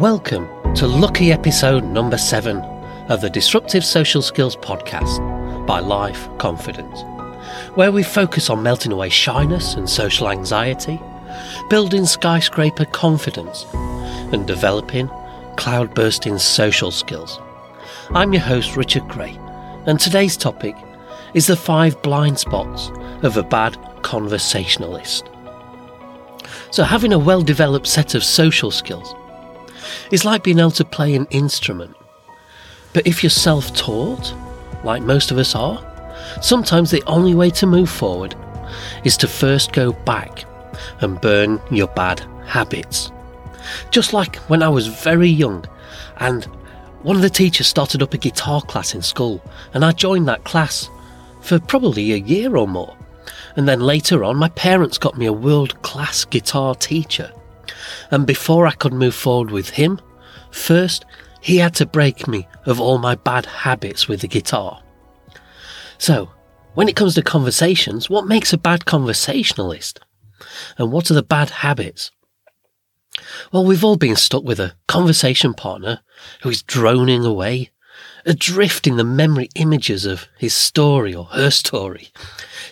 Welcome to lucky episode number seven of the Disruptive Social Skills Podcast by Life Confidence, where we focus on melting away shyness and social anxiety, building skyscraper confidence, and developing cloud bursting social skills. I'm your host, Richard Gray, and today's topic is the five blind spots of a bad conversationalist. So, having a well developed set of social skills is like being able to play an instrument. But if you're self taught, like most of us are, sometimes the only way to move forward is to first go back and burn your bad habits. Just like when I was very young and one of the teachers started up a guitar class in school, and I joined that class for probably a year or more. And then later on, my parents got me a world class guitar teacher. And before I could move forward with him, first he had to break me of all my bad habits with the guitar. So, when it comes to conversations, what makes a bad conversationalist? And what are the bad habits? Well, we've all been stuck with a conversation partner who is droning away, adrift in the memory images of his story or her story,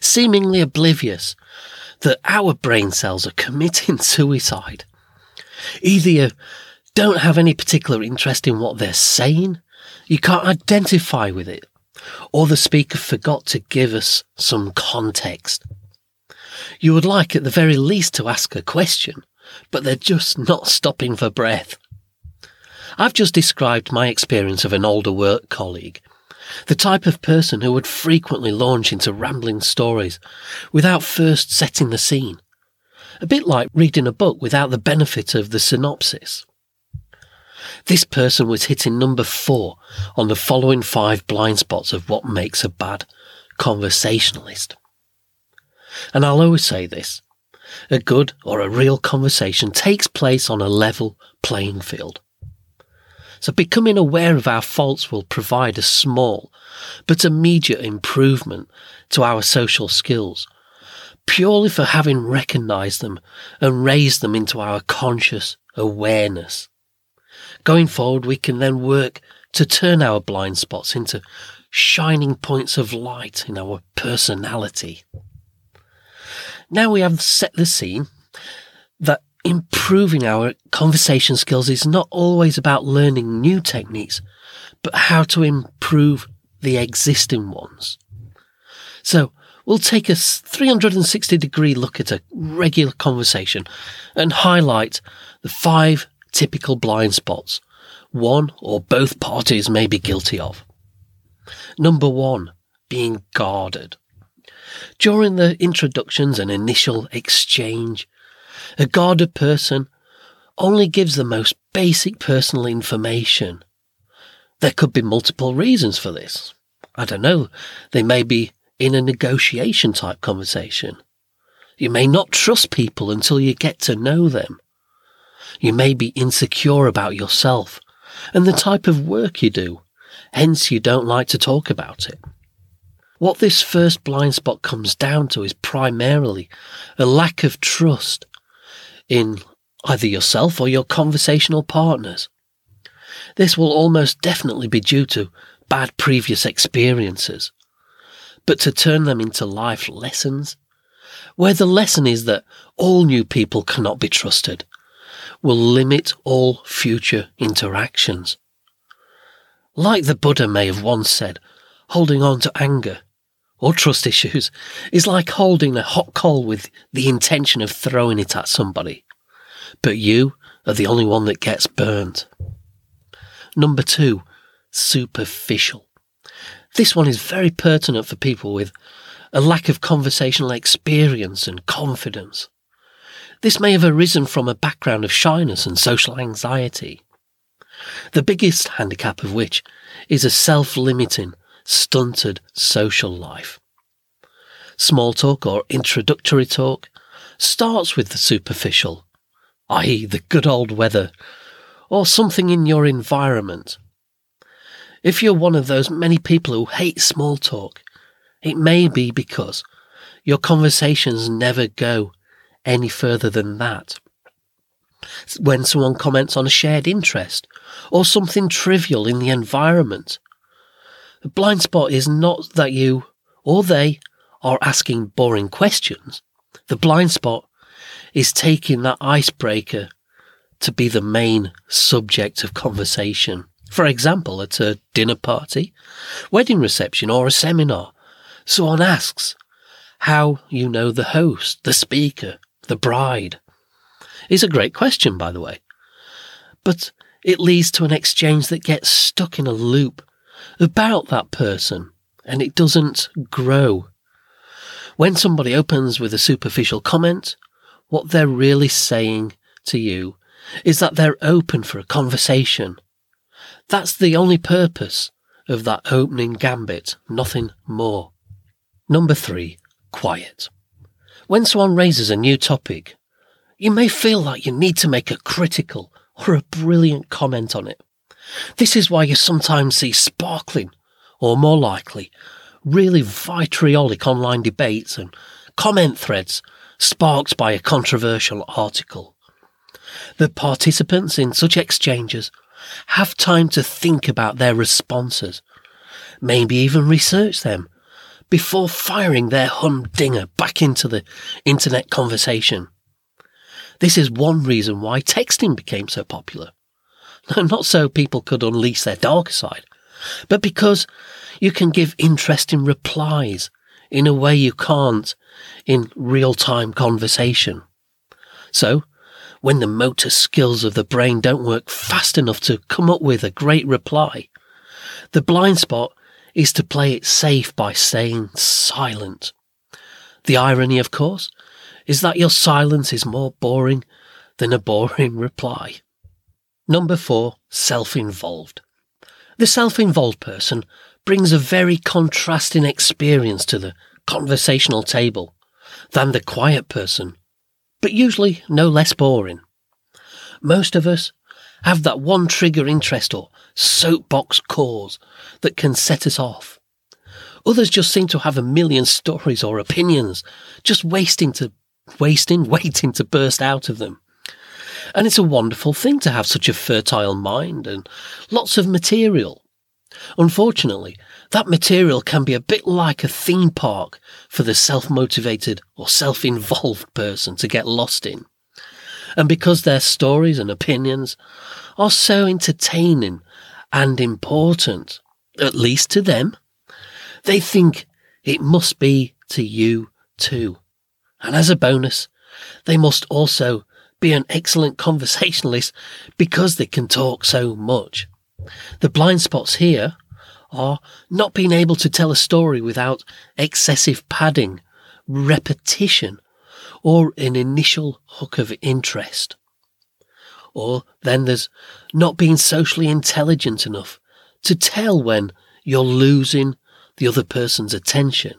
seemingly oblivious that our brain cells are committing suicide. Either you don't have any particular interest in what they're saying, you can't identify with it, or the speaker forgot to give us some context. You would like at the very least to ask a question, but they're just not stopping for breath. I've just described my experience of an older work colleague, the type of person who would frequently launch into rambling stories without first setting the scene. A bit like reading a book without the benefit of the synopsis. This person was hitting number four on the following five blind spots of what makes a bad conversationalist. And I'll always say this a good or a real conversation takes place on a level playing field. So becoming aware of our faults will provide a small but immediate improvement to our social skills, purely for having recognized them and raised them into our conscious awareness. Going forward, we can then work to turn our blind spots into shining points of light in our personality. Now we have set the scene that improving our conversation skills is not always about learning new techniques, but how to improve the existing ones. So we'll take a 360 degree look at a regular conversation and highlight the five typical blind spots one or both parties may be guilty of. Number one, being guarded. During the introductions and initial exchange, a guarded person only gives the most basic personal information. There could be multiple reasons for this. I don't know. They may be in a negotiation type conversation. You may not trust people until you get to know them. You may be insecure about yourself and the type of work you do. Hence, you don't like to talk about it. What this first blind spot comes down to is primarily a lack of trust in either yourself or your conversational partners. This will almost definitely be due to bad previous experiences. But to turn them into life lessons, where the lesson is that all new people cannot be trusted, will limit all future interactions. Like the Buddha may have once said, holding on to anger or trust issues is like holding a hot coal with the intention of throwing it at somebody. But you are the only one that gets burnt. Number two, superficial. This one is very pertinent for people with a lack of conversational experience and confidence. This may have arisen from a background of shyness and social anxiety. The biggest handicap of which is a self limiting stunted social life. Small talk or introductory talk starts with the superficial, i.e., the good old weather, or something in your environment. If you're one of those many people who hate small talk, it may be because your conversations never go any further than that. when someone comments on a shared interest or something trivial in the environment. the blind spot is not that you or they are asking boring questions. The blind spot is taking that icebreaker to be the main subject of conversation. For example, at a dinner party, wedding reception, or a seminar, someone asks how you know the host, the speaker, the bride. Is a great question, by the way. But it leads to an exchange that gets stuck in a loop about that person and it doesn't grow. When somebody opens with a superficial comment, what they're really saying to you is that they're open for a conversation. That's the only purpose of that opening gambit, nothing more. Number three, quiet. When someone raises a new topic, you may feel like you need to make a critical or a brilliant comment on it. This is why you sometimes see sparkling, or more likely, really vitriolic online debates and comment threads sparked by a controversial article. The participants in such exchanges have time to think about their responses, maybe even research them before firing their humdinger back into the internet conversation. This is one reason why texting became so popular. Not so people could unleash their darker side, but because you can give interesting replies in a way you can't in real time conversation. So, when the motor skills of the brain don't work fast enough to come up with a great reply, the blind spot is to play it safe by staying silent. The irony, of course, is that your silence is more boring than a boring reply. Number four, self involved. The self involved person brings a very contrasting experience to the conversational table than the quiet person, but usually no less boring. Most of us have that one trigger interest or soapbox cause that can set us off. Others just seem to have a million stories or opinions, just wasting to wasting, waiting to burst out of them. And it's a wonderful thing to have such a fertile mind and lots of material. Unfortunately, that material can be a bit like a theme park for the self-motivated or self-involved person to get lost in. And because their stories and opinions are so entertaining and important, at least to them, they think it must be to you too. And as a bonus, they must also be an excellent conversationalist because they can talk so much. The blind spots here are not being able to tell a story without excessive padding, repetition, or an initial hook of interest. Or then there's not being socially intelligent enough to tell when you're losing the other person's attention.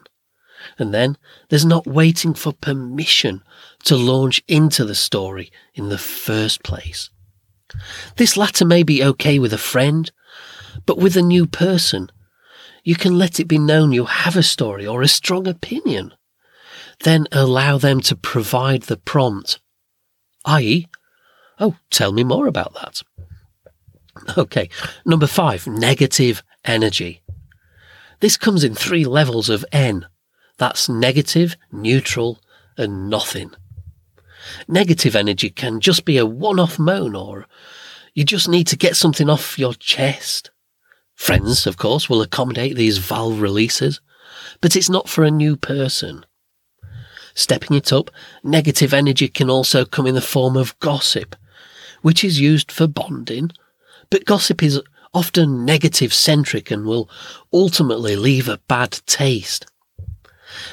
And then there's not waiting for permission to launch into the story in the first place. This latter may be okay with a friend, but with a new person, you can let it be known you have a story or a strong opinion. Then allow them to provide the prompt, i.e., oh, tell me more about that. Okay, number five, negative energy. This comes in three levels of N that's negative, neutral, and nothing. Negative energy can just be a one off moan or you just need to get something off your chest. Friends, of course, will accommodate these valve releases, but it's not for a new person. Stepping it up, negative energy can also come in the form of gossip, which is used for bonding, but gossip is often negative centric and will ultimately leave a bad taste.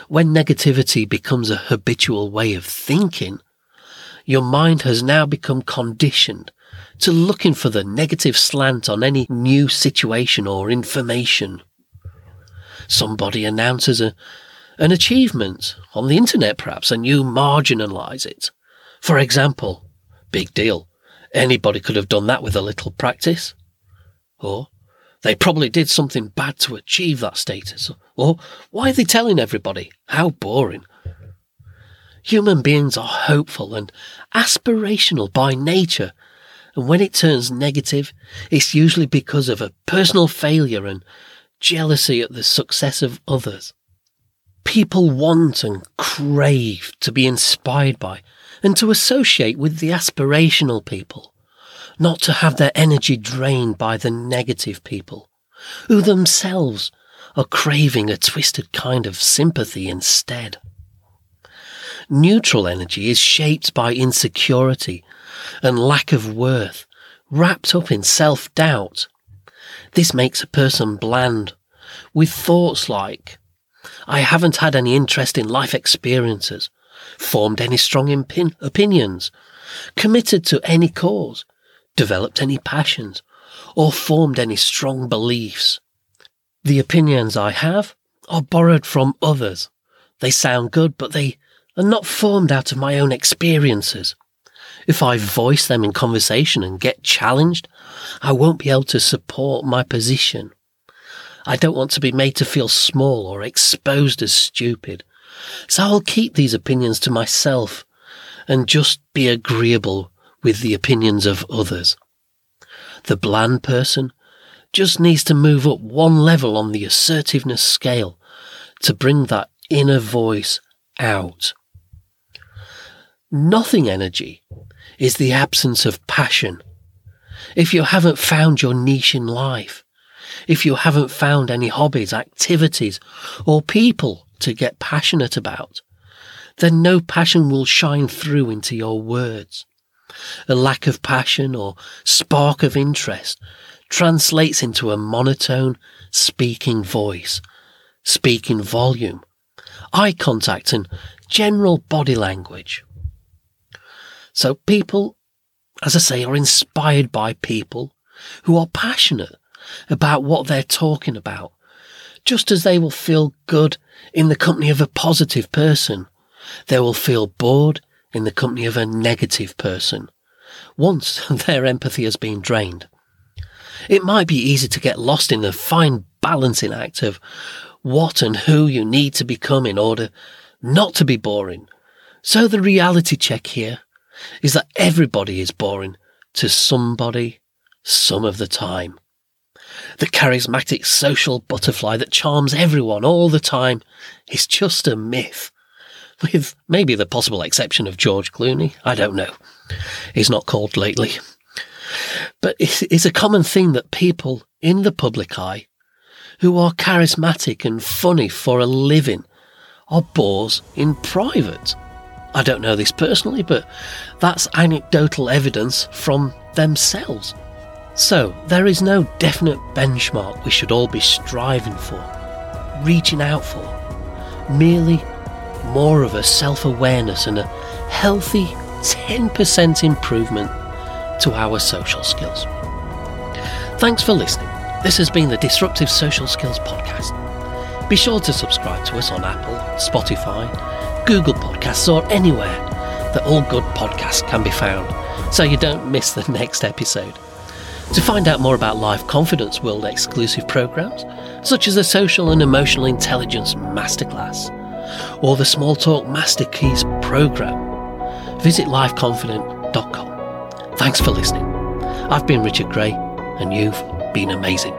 When negativity becomes a habitual way of thinking, your mind has now become conditioned to looking for the negative slant on any new situation or information. Somebody announces a, an achievement on the internet, perhaps, and you marginalize it. For example, big deal. Anybody could have done that with a little practice. Or they probably did something bad to achieve that status. Or why are they telling everybody? How boring. Human beings are hopeful and aspirational by nature, and when it turns negative, it's usually because of a personal failure and jealousy at the success of others. People want and crave to be inspired by and to associate with the aspirational people, not to have their energy drained by the negative people, who themselves are craving a twisted kind of sympathy instead. Neutral energy is shaped by insecurity and lack of worth, wrapped up in self doubt. This makes a person bland, with thoughts like, I haven't had any interest in life experiences, formed any strong impin- opinions, committed to any cause, developed any passions, or formed any strong beliefs. The opinions I have are borrowed from others. They sound good, but they are not formed out of my own experiences. If I voice them in conversation and get challenged, I won't be able to support my position. I don't want to be made to feel small or exposed as stupid. So I'll keep these opinions to myself and just be agreeable with the opinions of others. The bland person just needs to move up one level on the assertiveness scale to bring that inner voice out. Nothing energy is the absence of passion. If you haven't found your niche in life, if you haven't found any hobbies, activities, or people to get passionate about, then no passion will shine through into your words. A lack of passion or spark of interest translates into a monotone speaking voice, speaking volume, eye contact and general body language. So people, as I say, are inspired by people who are passionate about what they're talking about, just as they will feel good in the company of a positive person. They will feel bored in the company of a negative person once their empathy has been drained. It might be easy to get lost in the fine balancing act of what and who you need to become in order not to be boring. So the reality check here is that everybody is boring to somebody some of the time. The charismatic social butterfly that charms everyone all the time is just a myth. With maybe the possible exception of George Clooney. I don't know. He's not called lately. But it's a common thing that people in the public eye who are charismatic and funny for a living are bores in private. I don't know this personally, but that's anecdotal evidence from themselves. So, there is no definite benchmark we should all be striving for, reaching out for. Merely more of a self awareness and a healthy 10% improvement to our social skills. Thanks for listening. This has been the Disruptive Social Skills Podcast. Be sure to subscribe to us on Apple, Spotify, Google Podcasts, or anywhere that all good podcasts can be found so you don't miss the next episode. To find out more about Life Confidence World exclusive programs, such as the Social and Emotional Intelligence Masterclass or the Small Talk Master Keys program, visit lifeconfident.com. Thanks for listening. I've been Richard Gray, and you've been amazing.